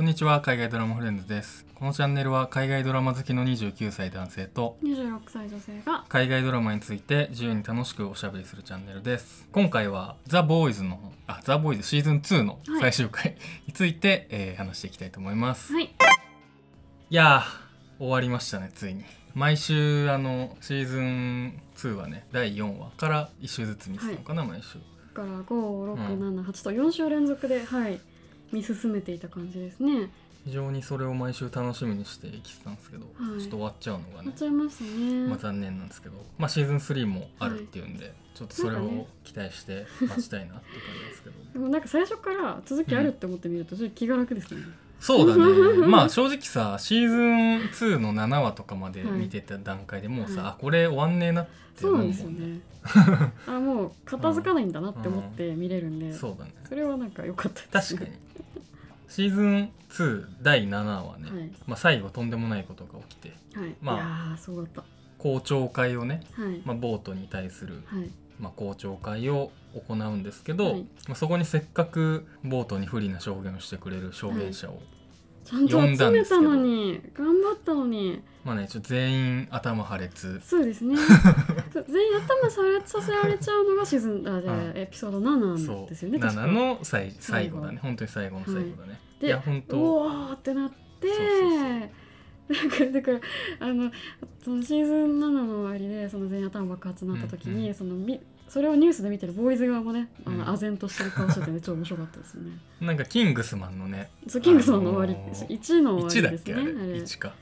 こんにちは海外ドラマフレンズです。このチャンネルは海外ドラマ好きの29歳男性と26歳女性が海外ドラマについて自由に楽しくおしゃべりするチャンネルです。今回はザ・ボーイズのあザ・ボーイズシーズン2の最終回 について、えー話していきたいと思います、い、はい。やー終わりましたねついに。毎週あのシーズン2はね第4話から1週ずつ見てたのかな、毎週。だから5678と4週連続ではい見進めていた感じですね。非常にそれを毎週楽しみにして生きてたんですけど、はい。ちょっと終わっちゃうのがねやっちゃいまね、まあ、残念なんですけど、まあ、シーズン3もあるっていうんで、ちょっとそれを期待して待ちたいなって感じですけど。でもなんか最初から続きあるって思ってみるとちょっと気が楽ですね、そうだね。まあ正直さシーズン2の7話とかまではい。見てた段階でもうさ、はい。あこれ終わんねえなってそう思うもんなんですよね。あもう片付かないんだなって思って見れるんで、そうだね。それはなんか良かったです。確かに。シーズン2第7話ね、はい。まあ、最後とんでもないことが起きて。はい、まあいやーそうだった。公聴会をね、はい、まあ、ボートに対するはいまあ、公聴会を行うんですけど、はい。まあ、そこにせっかくボートに不利な証言をしてくれる証言者を、ちゃんと集めたのに頑張ったのに。まあねちょ全員頭破裂。そうですね。そ う全員頭されさせられちゃうのがシーズンあじゃあ、うん。エピソード7そうですよね確か。7の最最最後後だね。本当に最後の最後だね、でい、や本お当おーってなってそうそうなんかだからあのそのシーズン7の終わりでその全員頭爆発になった時に、うんうん。そのみそれをニュースで見てるボーイズ側もねあうん。の唖然としてる顔しててね超面白かったですね。なんかキングスマンのねそうキングスマンの終わり、あのー1の終1だっわりですねけあれあれ。1か。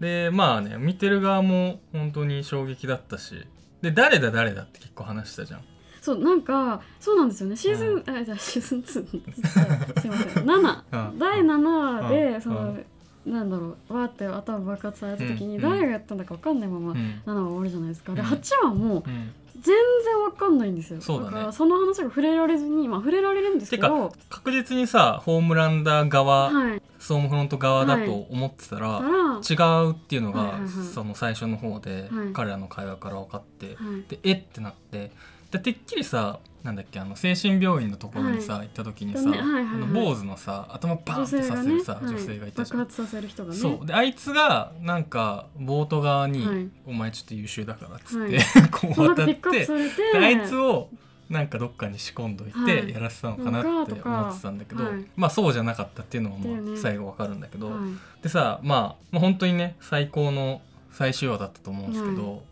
でまあね見てる側も本当に衝撃だったしで誰だ誰だって結構話したじゃん。そうなんかそうなんですよね。シーズン、うあじゃあシーズン2すいません7うん。第7話で、うん。その、なんだろうわーって頭爆発された時に、うん。誰がやったんだか分かんないまま、うん。7話終わりじゃないですか。でうん。8話もうん全然わかんないんですよ。そうだね。からその話が触れられずにまあ触れられるんですけてど確実にさホームランダー側、はい。ストームフロント側だと思ってたら、は違うっていうのが、はいはいはい。その最初の方で、はい。彼らの会話から分かって、い。でえってなってでてっきりさなんだっけあの精神病院のところにさ、はい行った時にさ、だねはいはいはいあの坊主のさ頭バーンってさせるさ女性,、がいたじゃん。爆発させる人がね。そう。であいつがなんかボート側に、はい。お前ちょっと優秀だから」っつって、はい。こう渡ってかピックアップされて。であいつをなんかどっかに仕込んどいはい。てやらせたのかなって思ってたんだけど、はい。まあそうじゃなかったっていうのもだよね。まあ最後わかるんだけど、はい。でさ、まあ、まあ本当にね最高の最終話だったと思うんですけど、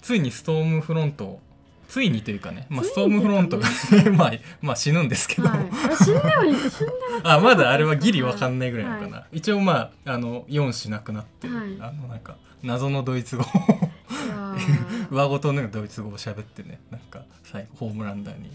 ついにストームフロントついにというかね、まあ、ストームフロントが、まあ、まあ死ぬんですけど、はい、死んではい死んであまだあれはギリわかんないぐらいな。のかな、一応まああの4しなくなって、はい。あのなんか謎のドイツ語いやー。上ごとのドイツ語を喋ってねなんか最後ホームランダーに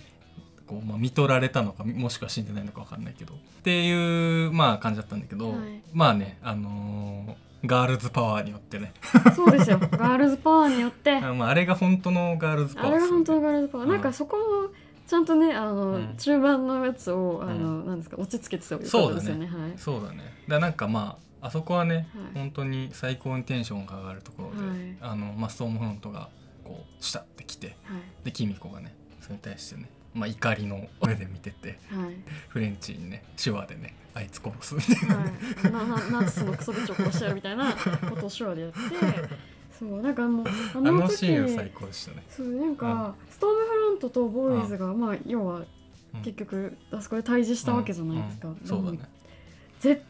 こう、まあ、見取られたのかもしくは死んでないのか分かんないけど。っていうまあ感じだったんだけど、はい。まあねあのーガールズパワーによってね。そうですよ。ガールズパワーによって。あ,、まあ、あれが本当のガールズパワーあれが本当のがガールズパワー、うん。なんかそこもちゃんとねあの、うん。中盤のやつをあの、なんですか落ち着けてたよかったですよね。はい。そうだね。だからなんかまああそこはね、はい。本当に最高にテンションが上がるところで、はい。あのまあ、ストームフロントがこう下ってきてはい。でキミコがねそれに対してね、まあ、怒りの目で見ててはい。フレンチにね手話でねあいつ殺すみたいな。はい、ななナチスのクソビッチを殺してやるみたいなことを手話でやって そうなんかもうああの時のシーンは最高でしたね。そうなんか、ストームフロントとボーイズが、まあ要はうん。結局あそこで対峙したわけじゃないですか、うん。うんそうだね。ぜ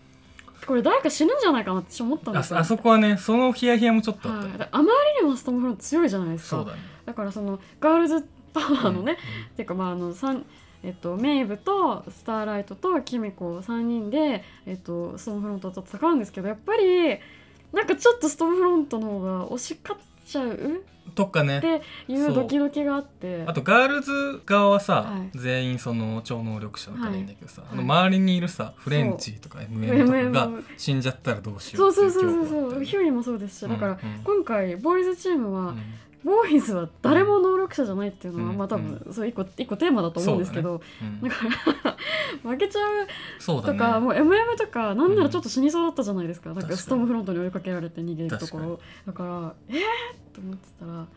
これ誰か死ぬんじゃないかなって思ったんですよ。あそあそこはねそのヒヤヒヤもちょっとあったね。はい、あまりにもストームフロント強いじゃないですか。そうだね。だからそのガールズパワーのね、うん。っていうかまああの三えっと、メイブとスターライトとキミコ3人で、えっと、ストームフロントと戦うんですけどやっぱりなんかちょっとストームフロントの方が押し勝っちゃう？うんとかね。っていうドキドキがあって。あとガールズ側はさ、はい。全員その超能力者だからいいんだけどさ、はい。あの周りにいるさフレンチとか MM とかが死んじゃったらどうしよそううっていそうそうそう恐怖があったよねそうヒューリーもそうですしだから、今回ボーイズチームは、うんボーイズは誰も能力者じゃないっていうのは、うん。まあ多分、そう一個一個テーマだと思うんですけどうんだ,、から負けちゃうとか、もう MM とかなんならちょっと死にそうだったじゃないですか、なん確かストームフロントに追いかけられて逃げるところだからえー、と思ってたら、ま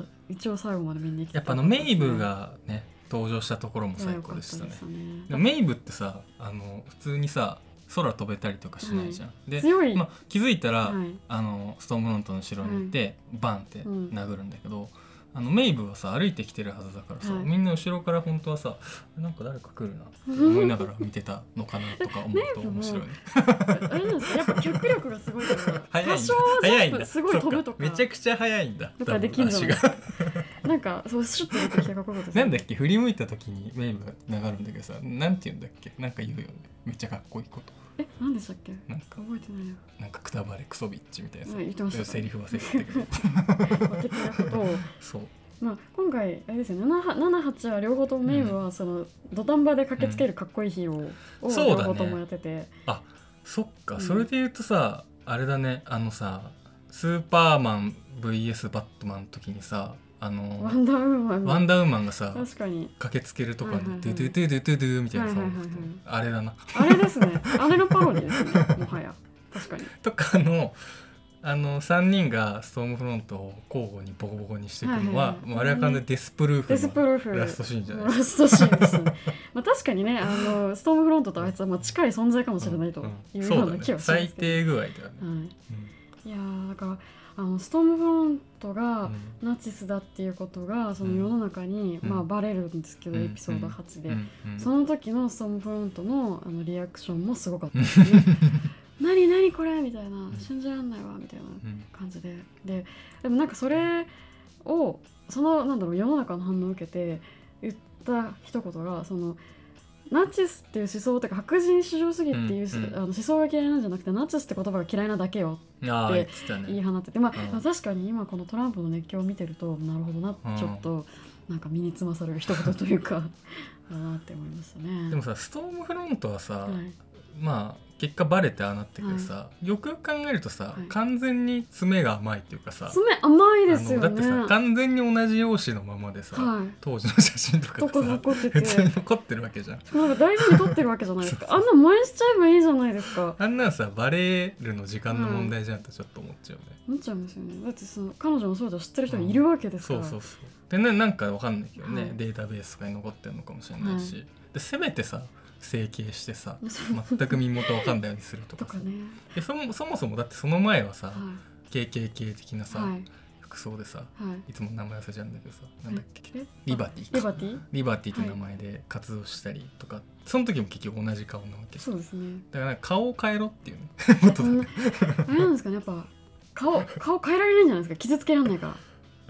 あ、一応最後まで見に来てやっぱあのメイブがね登場したところも最高でしたね。ね。メイブってさあの普通にさ空飛べたりとかしないじゃん。で、強い、まあ、気づいたら、はい。あのストームフロントの後ろに行って、バンって殴るんだけど、あのメイブはさ歩いてきてるはずだからさ、はい。みんな後ろから本当はさなんか誰か来るなって思いながら見てたのかなとか思うと 面白いね。あれなんですかやっぱ脚力がすごい。から早いんだ多少すごい飛ぶとかめちゃくちゃ早いんだとかできんじゃなんかそうシュッと出てきてかっこよかったですがなんだっけ？振り向いた時にメイブが流るんだけどさなんて言うんだっけ？なんか言うよね。めっちゃかっこいいこと。え何でしたっけ？なんか。覚えてないよ。なんかくたばれクソビッチみたいなさ、はい言ってました。セリフ忘れてたけど。的なことをそう。まあ、今回あれですよ。ね78は両方ともメイブはその土壇場で駆けつけるかっこいいヒーローを両方ともやってて、そっか、うん。それで言うとさあれだね。あのさスーパーマン VS バットマンの時にさあのワンダーウーマンワンダーウーマンがさ確かに。駆けつけるとかにドゥドゥドゥドゥドゥドゥみたいなさ、あれだな。あれですね。あれのパロディですねもはや。確かに。とかのあの3人がストームフロントを交互にボコボコにしていくのは,、もうあれは完全にデスプルーフデスプルーフ。のラストシーンじゃないラストシーンですね。まあ確かにねあのストームフロントとあいつはまあ近い存在かもしれないとうんいうような気はします最けど、低具合だよね、はい、いやーだからあのストームフロントうん。がナチスだっていうことがその世の中に、うん。まあ、バレるんですけど、うん。エピソード8で、その時のストームフロントのあのリアクションもすごかった。ですね何何これみたいな。信じらんないわみたいなうん感じで。ででもなんかそれをそのなんだろう世の中の反応を受けて言った一言がそのナチスっていう思想とか白人至上主義っていう、うんうん。あの思想が嫌いなんじゃなくてナチスって言葉が嫌いなだけよって言い放ってて、まあうん。確かに今このトランプの熱狂を見てるとなるほどな、うん。ちょっとなんか身につまされる一言というか だなって思いましたね。でもさストームフロントはさ、はい。まあ結果バレてああなったけどさ、よくよく考えるとさ、はい完全に爪が甘いっていうかさ爪甘いですよあのだってさね。完全に同じ容姿のままでさ、はい。当時の写真とかとかがさ残ってて普通に残ってるわけじゃんしかもなんか大事に取ってるわけじゃないですか。あんな燃やしちゃえばいいじゃないですか。あんなんさバレるの時間の問題じゃんとちょっと思っちゃうね、思っちゃいますよね。だってその彼女の少女を知ってる人がいるわけですから。そうそうそうでねなんかわかんないけどね、はいデータベースとかに残ってるのかもしれないし、でせめてさ整形してさ 全く身元わかんないようにするとかさ。ね。でそもそもそもだってその前はさ、は KKK 的ないさ、はい。服装でさはい。いつも名前忘れちゃうんだけどさなんだっけ？えリバティ。リバティ？リバティって名前で活動したりとか、その時も結局同じ顔なわけ。そうですね。だから顔を変えろっていう。ねことだそんなあれなんですかねやっぱ顔顔変えられるんじゃないですか？傷つけられないから。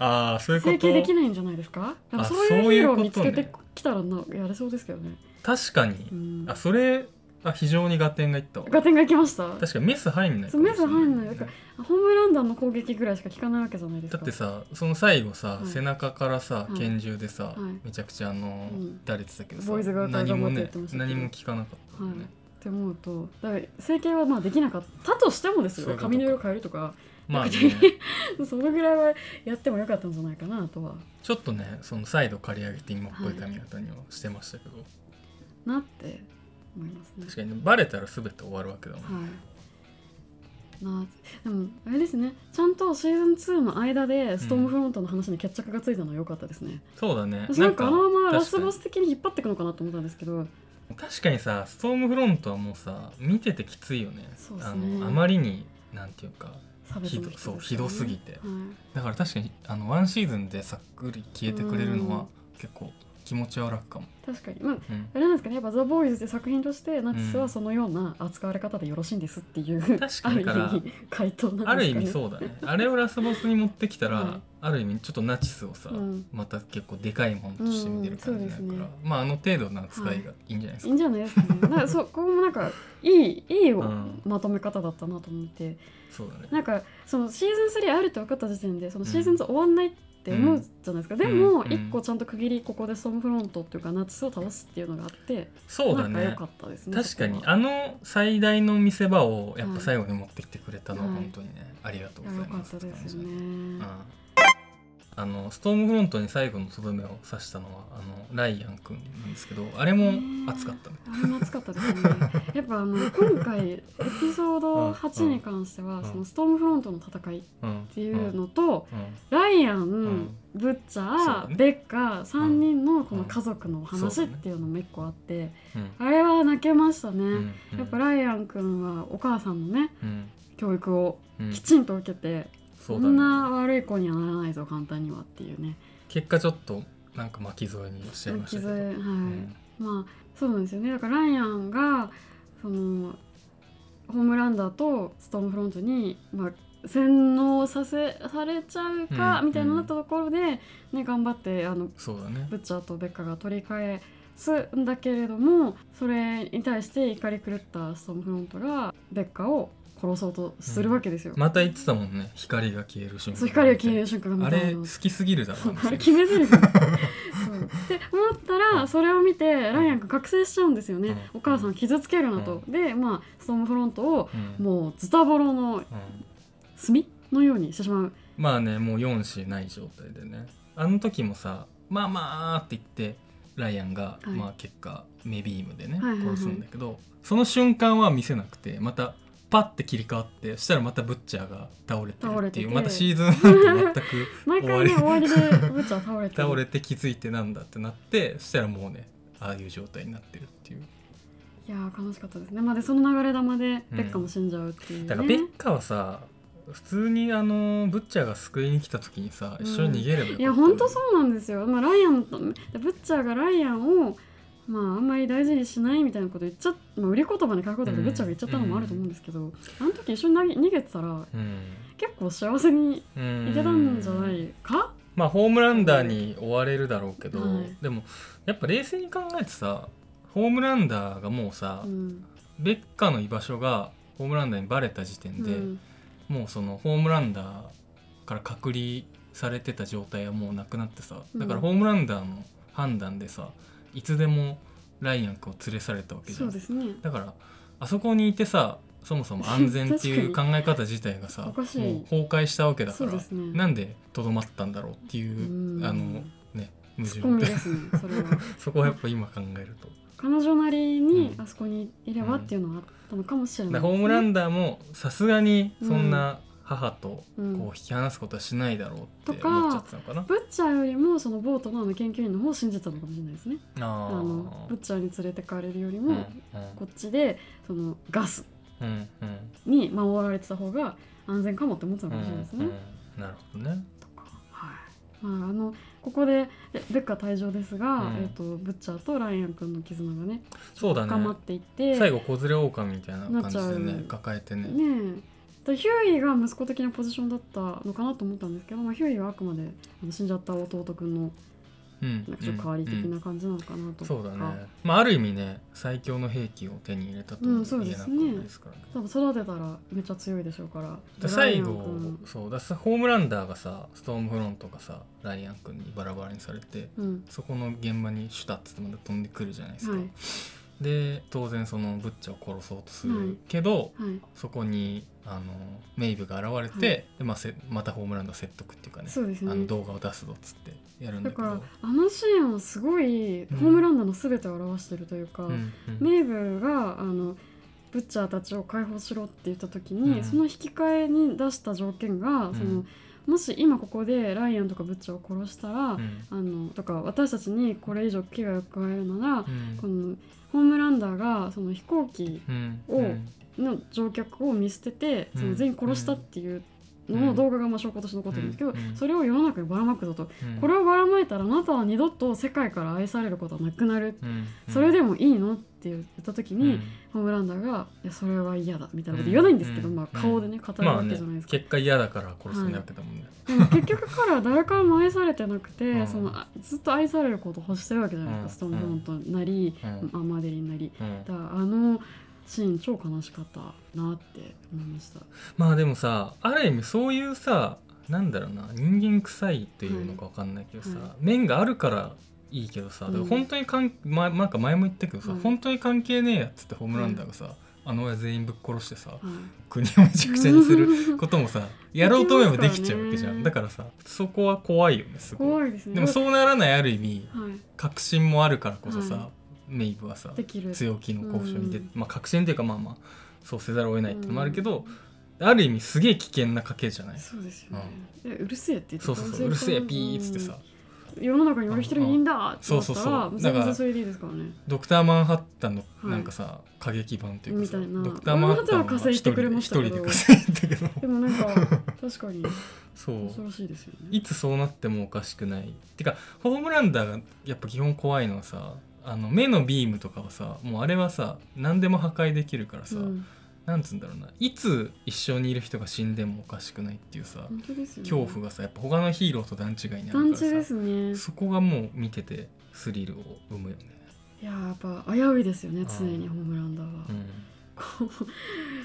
ああそういうこと。整形できないんじゃないですか？なんかあそういうヒーローを見つけてきたらなやれそうですけどね、確かに、うん、あそれあ非常に合点がいったわ。ガテンがいきました？確かにメス入んないそうメス入んない。だからホームランダーの攻撃ぐらいしか効かないわけじゃないですかだってさその最後さ、はい。背中からさはい。拳銃でさ、はい。めちゃくちゃあの、うん。打れてたけどさボーイズ側から何もね何も聞かなかったもんね、って思うとだから整形はまあできなかったとしてもですよ。髪の色変えるとか。まあね。そのぐらいはやってもよかったんじゃないかなとは。ちょっとねその再度刈り上げて今っぽい髪型にはしてましたけど、なって思いますね。確かにねバレたら全て終わるわけだもん、はい。なでもあれですね。ちゃんとシーズン2の間でストームフロントの話に決着がついたのは良かったですね、そうだね。私なんかあのままラスボス的に引っ張っていくのかなと思ったんですけど。確かにさストームフロントはもうさ見ててきついよね。そうですね。あのあまりになんていうかひどそうひどすぎて。はい。だから確かにあのワンシーズンでさっくり消えてくれるのは結構気持ちは楽かも、確かに。まあうん、あれなんですかね。やっぱ「ザ・ボーイズって作品としてナチスはそのような扱われ方でよろしいんですっていう、確かある意味回答なんですかね。ある意味そうだね。あれをラスボスに持ってきたら、は いある意味ちょっとナチスをさ、うん。また結構でかいもんとして見てる感じになるから、ね。まああの程度の扱いがいいんじゃないですか、い。いんじゃないですかね。なそう ここもなんかいいいいうんまとめ方だったなと思って、そうだね。なんかそのシーズン3あるって分かった時点でそのシーズン2終わんないって思うじゃないですか、でもうん。一個ちゃんと区切りここでストームフロントっていうかナチスを倒すっていうのがあってそうだね。か良かったですね確かに。あの最大の見せ場をやっぱ最後に持ってきてくれたのははい。本当にね、ありがとうございますたですよね、うんあのストームフロントに最後のとどめを刺したのはあのライアン君なんですけどあれも熱かったね。あれも熱かったですね。やっぱあの今回エピソード8に関しては、うん。そのストームフロントの戦いっていうのと、うん。ライアン、ん。ブッチャー、だね。ベッカー3人のこの家族のうん。話っていうのも一個あって、うん。あれは泣けましたね、うん。やっぱライアン君はお母さんのねうん。教育をうん。きちんと受けて、そうんなね悪い子にはならないぞ簡単にはっていうね。結果ちょっとなんか巻き添えにしちゃいましたけど、巻き添えはい。うん。まあそうなんですよね。だからライアンがそのホームランダーとストームフロントに、まあ、洗脳させされちゃうかうんみたいになところで、ね、頑張ってあのそうだね。ブッチャーとベッカが取り返すんだけれどもそれに対して怒り狂ったストームフロントがベッカを殺そうとするわけですよ。また言ってたもんね。光が消える瞬間。光が消える瞬間あれ好きすぎるだろあれ決め台詞そう。って思ったらそれを見てライアンが覚醒しちゃうんですよね、うん。お母さんを傷つけるなと、でまあストームフロントをうん。もうズタボロのうん。炭のようにしてしまう。まあねもう4子ない状態でね。あの時もさ「まあまあ」って言ってライアンが、はい。まあ結果メビームでね、はいはいはい。殺すんだけどその瞬間は見せなくてまたパッて切り替わってそしたらまたブッチャーが倒れてるっていうまたシーズン1と全く 毎回ね終わりでブッチャー倒れてる。倒れて気づいてなんだってなってそしたらもうねああいう状態になってるっていう。いやー悲しかったですね。まあでその流れ玉でベッカも死んじゃうっていうね、だからベッカはさ普通にあのブッチャーが救いに来た時にさ一緒に逃げればよかったのに。いや本当そうなんですよ、まあ、ライアンとブッチャーがライアンをまああんまり大事にしないみたいなこと言っちゃまあ、売り言葉に書くことでうんブッチャーが言っちゃったのもあると思うんですけど、あの時一緒に逃げ逃げてたらうん結構幸せにうんいけたんじゃないか、まあホームランダーに追われるだろうけど、はい。でもやっぱ冷静に考えてさホームランダーがもうさ、うん。ベッカの居場所がホームランダーにバレた時点で、うん。もうそのホームランダーから隔離されてた状態はもうなくなってさだからうん。ホームランダーの判断でさいつでもライアン君を連れ去れたわけじゃん。ですね。だからあそこにいてさそもそも安全っていう考え方自体がさ もう崩壊したわけだから、ね。なんでとどまったんだろうっていううん。あのね矛盾ですねそれは。そこはやっぱ今考えると。彼女なりにうん。あそこにいればっていうのがあったのかもしれないだからホームランダーもさすがにそんな母とうん。こう引き離すことはしないだろうって思っちゃってたのかな、ブッチャーよりもそのボートのあの研究員の方を信じてたのかもしれないですね。ああのブッチャーに連れてかれるよりも、うんうん。こっちでそのガスうんうん。に守られてた方が安全かもって思ってたのかもしれないですね。うんうん。なるほどね。とか。はい。まあ、あのここでベベッカ退場ですが、うん。えー、とブッチャーとライアン君の絆がねそうだね。深まっていって最後子連れ狼みたいな感じでねう。抱えてね。ねヒューイが息子的なポジションだったのかなと思ったんですけど、まあ、ヒューイはあくまで死んじゃった弟君のうんなんかちょっと代わり的うんな感じなのかなとそうだね。まあある意味ね最強の兵器を手に入れたと言えなくないですからね。多分育てたらめっちゃ強いでしょうからで最後君。そうださホームランダーがさストームフロントがさライアン君にバラバラにされてうん。そこの現場にシュタッつってまた飛んでくるじゃないですか、はいで当然そのブッチャーを殺そうとすはい。るけど、はい。そこにあのメイブが現れて、はい。でまあ、せまたホームランド説得っていうかねそうですね。あの動画を出すぞっつってやるんだけど。だからあのシーンはすごいうん。ホームランダーの全てを表してるというか、うんうん。メイブがあのブッチャーたちを解放しろって言った時に、うん。その引き換えに出した条件が、ん。そのもし今ここでライアンとかブッチャーを殺したら、うん。あのとか私たちにこれ以上危害を加えるなら、うん。このホームランダーがその飛行機うん。をうん。の乗客を見捨てて、うんその全員殺したっていうの動画がまあ証拠として残ってるんですけど、うん。それを世の中にばらまくぞと、うん。これをばらまいたらあなたは二度と世界から愛されることはなくなる、うん。それでもいいのって言った時に、うん。ホームランダーが「いやそれは嫌だ」みたいなこと言わないんですけど、うん。まあ、顔でね語るわけじゃないですか、結果嫌だから殺すんだけどもね、でも結局彼は誰からも愛されてなくて、うん。そのあずっと愛されることを欲してるわけじゃないですか、うん。ストーンフロントなり、うマデリンなり。うん。だあのシーン超悲しかったなって思いました。まあでもさある意味そういうさなんだろうな人間臭いというのか分かんないけどさ、はい面があるからいいけどさ、うん。だから本当にかん、ま、なんか前も言ったけどさ、はい本当に関係ねえやっつってホームランダーがさ、あの親全員ぶっ殺してさはい国をめちゃくちゃにする こともさやろうと思えばできちゃうわけじゃん。だからさそこは怖いよねすごい。怖いですね。でもそうならないある意味はい。確信もあるからこそさ、はメイブはさ強気の交渉に出て、うん。まあ確信っていうかまあまあそうせざるを得ないっていうのもあるけど、ある意味すげえ危険な賭けじゃない？そうですよね、えうるせえって言ってそうそうそううるせえピーっつってさ、うん世の中に俺一人いいんだってなったそうそうそう。らだからそれでいいですからね。ドクター・マンハッタンのはい。なんかさ、過激版っていうかドクター・マンハッタンは稼いでくれましたけど一人で稼いだけどでもなんか確かに。そう。恐ろしいですよね。いつそうなってもおかしくない。てかホームランダーがやっぱ基本怖いのはさあの目のビームとかはさもうあれはさ何でも破壊できるからさ、うん。なんつうんだろうな。いつ一緒にいる人が死んでもおかしくないっていうさ、ね。恐怖がさやっぱ他のヒーローと段違いにあ団るからさ地ですね。そこがもう見ててスリルを生むよね、いやーやっぱ危ういですよねん。常にホームランダーは、うん、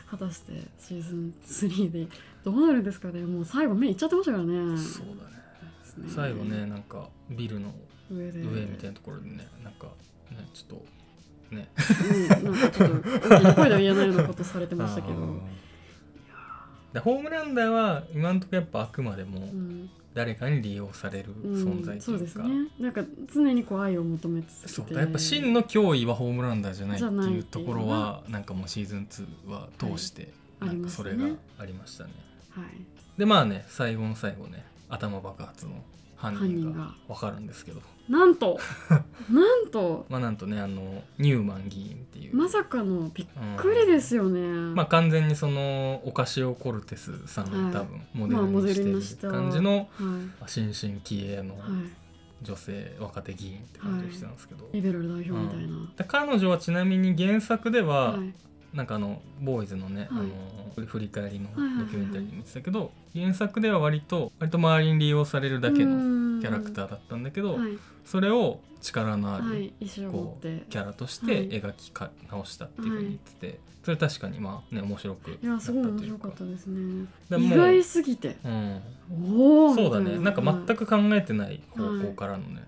果たしてシーズン3でどうなるんですかね。もう最後目いっちゃってましたからね。そうだね。最後ねなんかビルの上みたいなところでねなんかねちょっとね。うん。なんかちょっと大きな声では言えないようなことされてましたけど、でホームランダーは今のところやっぱあくまでもうん。誰かに利用される存在とそういうか、ですね。なんか常にこう愛を求め続けて。そう。やっぱ真の脅威はホームランダーじゃないっていいうところはなんかもうシーズン2は通してはい。なんかそれがありましたね。はい。でまあね最後の最後ね頭爆発の犯犯人が人が。分かるんですけどなんと。なんと。まあなんとねあのニューマン議員っていう。まさかのびっくりですよね、まあ完全にそのオカシオ・コルテスさんをはい。多分モデルルにしてたる。感じのはい。新進気鋭のはい。女性若手議員って感じがしてたんですけど、リベラル代表みたいな、で彼女はちなみに原作では、はい。なんかあのボーイズのね、はい。あの振り返りのはいはいはいはい。ドキュメンタリーに見てたけど、原作では割と割と周りに利用されるだけのキャラクターだったんだけど、はい。それを力のある、はい、こうキャラとしはい。て描きか直したっていうふうに言ってて、それ確かにまあね面白くいやすごい面白かったですね。意外すぎて。うん、おおそうだね。なんか全くく考えてない方向からのね、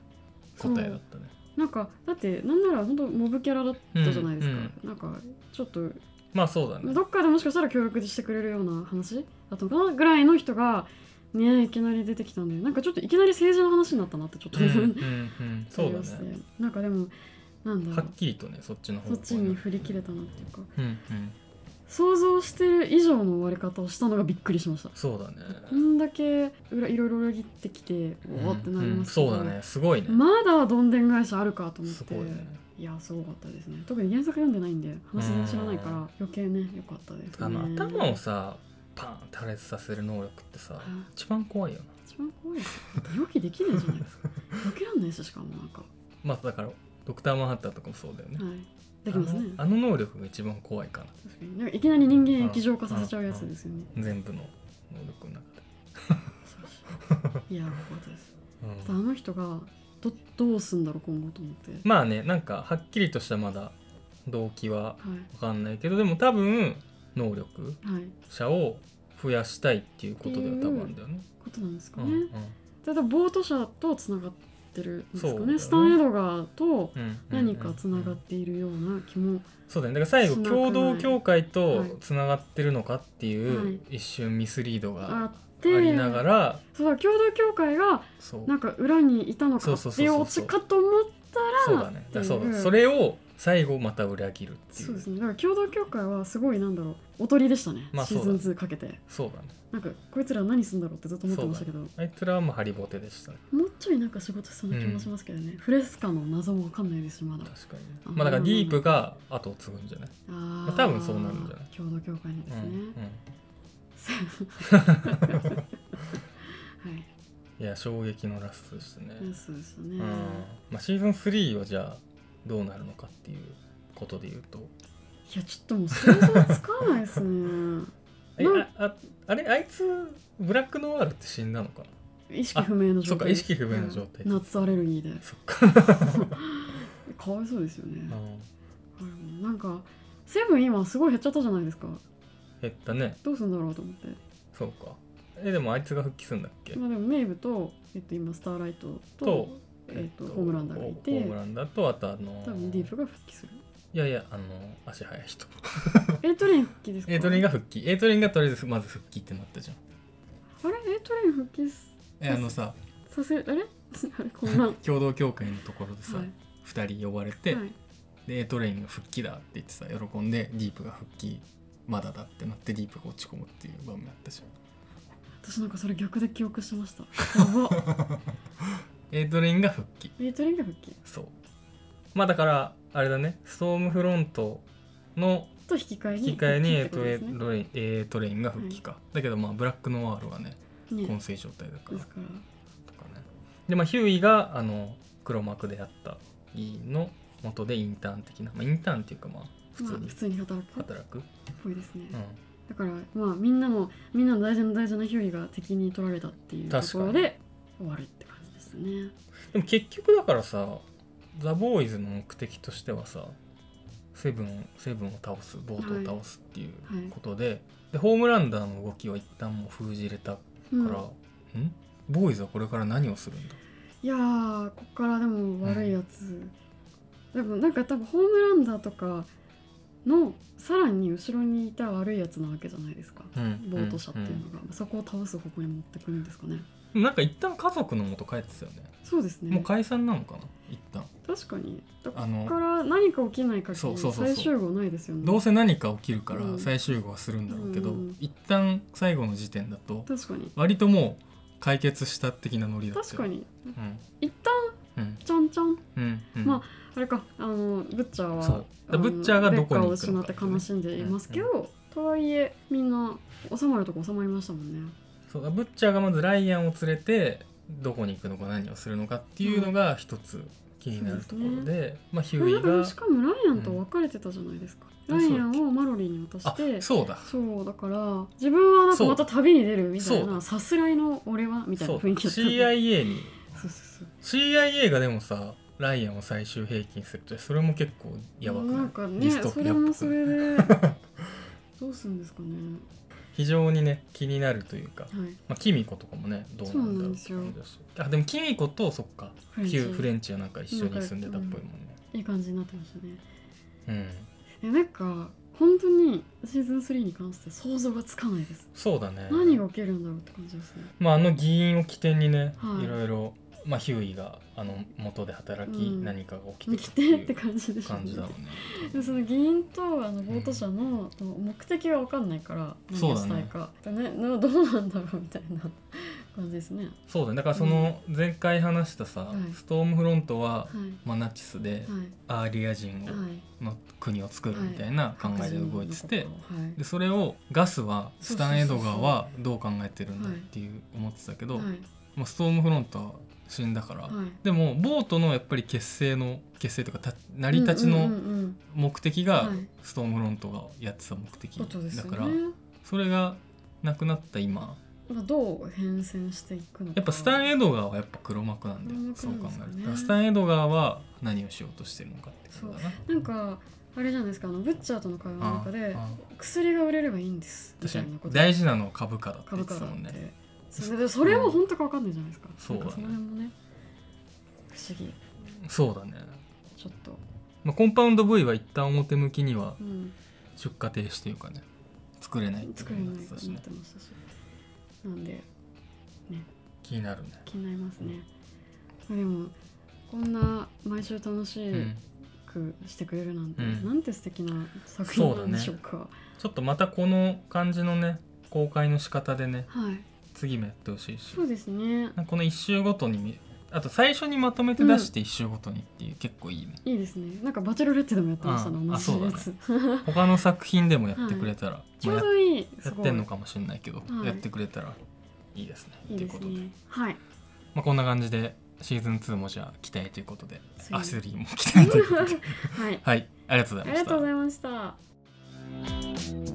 答えだったね。なんかだってなんなら本当モブキャラだったじゃないですか、うん。なんかちょっとまあそうだね。どっかでもしかしたら協力してくれるような話だとかぐらいの人がねいきなり出てきたんでなんかちょっといきなり政治の話になったなってちょっとう。んうんうん。そうだね。なんかでもなんだろう。はっきりとねそっちの方向そっちに振り切れたなっていうか。うんうん。想像してる以上の終わり方をしたのがびっくりしました。そうだね。こんだけ裏いろいろ裏切ってきておおってなりますけど、うんうんそうだね。すごいね、まだどんでん返しあるかと思って。ね。いやすごかったですね。特に原作読んでないんで話全然知らないから余計ね良かったですね。あの頭をさパンって破裂させる能力ってさはい一番怖いよな。一番怖いですよ予期できないじゃないですか。避けらんないししかもなんか。まあだからドクター・マンハッタンとかもそうだよね、はい。できますね。あの能力が一番怖いかな。確かに。なんかいきなり人間液状化させちゃうやつですよね。全部の能力の中で、い いや怖かったです。あの人がどどうすんだろう今後と思って。まあねなんかはっきりとしたまだ動機ははい。分かんないけどでも多分能力はい。者を増やしたいっていうことでは多分あるんだよね。ことなんですかね、うんうん。ただボート社とつながってるんですかね。ね。スタン・エドガーとうん何かつながっているような気も、そうだね。だから最後共同協会とはいつながってるのかっていはい。う一瞬ミスリードがあって。ありながらそうだ共同協会がなんか裏にいたのかっていうオチかと思ったらそうだね。だそう。それを最後また裏切るっていう。そうですね。だから共同協会はすごいなんだろう。おとりでしたね、まあシーズン2かけて。そうだね。なんかこいつら何すんだろうってずっと思ってましたけど、あいつらはもうハリボテでしたね。もうちょいなんか仕事しそうな気もしますけどね、フレスカの謎もわかんないですしまだ。確かにね。あまあだからディープが後を継ぐんじゃない？あまあ多分そうなるんじゃない？共同協会にですね、うんうん。はい。いや衝撃のラストでしたねそうですよね、うん。まあ、シーズン3はじゃあどうなるのかっていうことで言うと。いやちょっともう想像つかないですね。えなんあああれあいつブラックノワールって死んだのかな？意識不明の状態。そっか意識不明の状態。はいナッツアレルギーでそっか、かわいそうですよね、なんかセブン今すごい減っちゃったじゃないですか。減ったね。どうするんだろうと思って。そうか。えでもあいつが復帰するんだっけ？まあでもメイブと、えっと、今スターライトととえっとホームランダーがいてホームランダーとあとあの多分ディープが復帰する。いやいやあの足速い人。A トレイン復帰ですか？A トレインが復帰。A トレインがとりあえずまず復帰ってなったじゃん。あれ？ A トレイン復帰すえあのささせあれあれ？こんなん。共同協会のところでさ、はい。2人呼ばれて、はい。で A トレインが復帰だって言ってさ喜んでディープが復帰まだだってなってディープが落ち込むっていう場面あったじゃん。私なんかそれ逆で記憶してました。やばトレインが復帰。エイトレインが復帰。そう。まあだからあれだね。ストームフロントのと引き換えに引き換えに帰トレってことですねイン A トレインが復帰か、だけどまあブラックノワールはねね。混成状態だから。ですから。とかねでまあヒューイがあの黒幕であった議員の元でインターン的な、まあ、インターンっていうかまあ普通にまあ普通に働くっ働く、ぽいですね、うん。だからまあみんなのみんなの大事な大事なヒューイが敵に取られたっていうところで終わるって感じですね。でも結局だからさザ・ボーイズの目的としてはさセブンセブンを倒すボートを倒すっていうはいことで,、でホームランダーの動きは一旦もう封じれたから、うん。ん？ボーイズはこれから何をするんだ？いやーこっからでも悪いやつ、でもなんか多分ホームランダーとかのさらに後ろにいた悪いやつなわけじゃないですか、うんボート車っていうのが、そこを倒す方向に持ってくるんですかね。うんなんか一旦家族の元帰ってたよね。そうですね。もう解散なのかな？一旦。確かに。だから何か起きない限りそうそうそうそう。最終号ないですよね。どうせ何か起きるからうん。最終号はするんだろうけど、うん。一旦最後の時点だと確かに。割ともう解決した的なノリだったよ。確かに。うん。一旦うん。ちゃんちゃん？うんうん。まあれかあのブッチャーはそう。あのブッチャーがどこに行くのか。を失って悲しんでいますけど、とはいえみんな収まるとこ収まりましたもんねそうだブッチャーがまずライアンを連れてどこに行くのか何をするのかっていうのが一つ気になるところで,、まあヒューイがしかもライアンと別れてたじゃないですか、うんライアンをマロリーに渡あして。そうだ。そうだから自分はなんかまた旅に出るみたいそうなさすらいの俺はみたいそうな雰囲気だった CIA に。そうそう CIA がでもさライアンを最終兵器にするってそれも結構やばくない？なんかねそれもそれで どうするんですかね非常にね気になるというか、はい。まあ、キミコとかもねどうなんだろうそうなんです。よって感じだしあでもキミコとそっかフレンチ。ヒューフレンチはなんか一緒に住んでたっぽいもんね。いい感じになってましたね。うん。えなんか本当にシーズン3に関して想像がつかないです。そうだね。何が起きるんだろうって感じですね。まあ、あの議員を起点にね、はい。い、ろいろ、まあ、ヒューイがあの元で働き、うん。何かが起き来てるって感じでしょ。感じだろうね。でその議員とあのボート社の目的が分かんないから何をしたいか、ねなどうなんだろうみたいな感じですね。そうだね。だからその前回話したさ、はい。ストームフロントは、はい。まあ、ナチスではい。アーリア人をはい。の国を作るみたいな考えで動いてて、はい。でそれをガスはスタン・エドガーはどう考えてるんだっていう思ってたけど、はい。まあ、ストームフロントは死んだから、はい。でもボートのやっぱり結成の結成というかた成り立ちの目的がはいストームフロントがやってた目的だからそれがなくなった今。まあ、どう変遷していくのか。やっぱスタン・エドガーはやっぱ黒幕なんだよ、黒そう考えると。スタン・エドガーは何をしようとしてるのかってことだな。なんかあれじゃないですかあのブッチャーとの会話の中であ薬が売れればいいんですみたいなこと。大事なのは株価だって言ってたもんねそれでそれも本当か分かんないじゃないですか、そうだね。その辺もね不思議。そうだね、ちょっと、まあ、コンパウンド V は一旦表向きにはうん、出荷停止というかね作れないって作れないかなってなってたしねましたしなんで気になるね。気になりますね。でもこんな毎週楽しうん。くしてくれるなんて、うん。なんて素敵な作品なんでしょうか。ちょっとまたこの感じのね公開の仕方でねはい次もやってほしいし。そうですね。この1週ごとに見あと最初にまとめて出して1週ごとにっていう、結構いいね。いいですね。なんかバチェロレッテでもやってましたねうん同じあそうだね。やつ他の作品でもやってくれたら、ちょうどいいやってんのかもしれないけど、はい。やってくれたらいいですね。いいうことで、ねはい。まあ、こんな感じでシーズン2もじゃあ期待ということでついに。あ3も期待ということで。はい。はい。ありがとうございました。ありがとうございました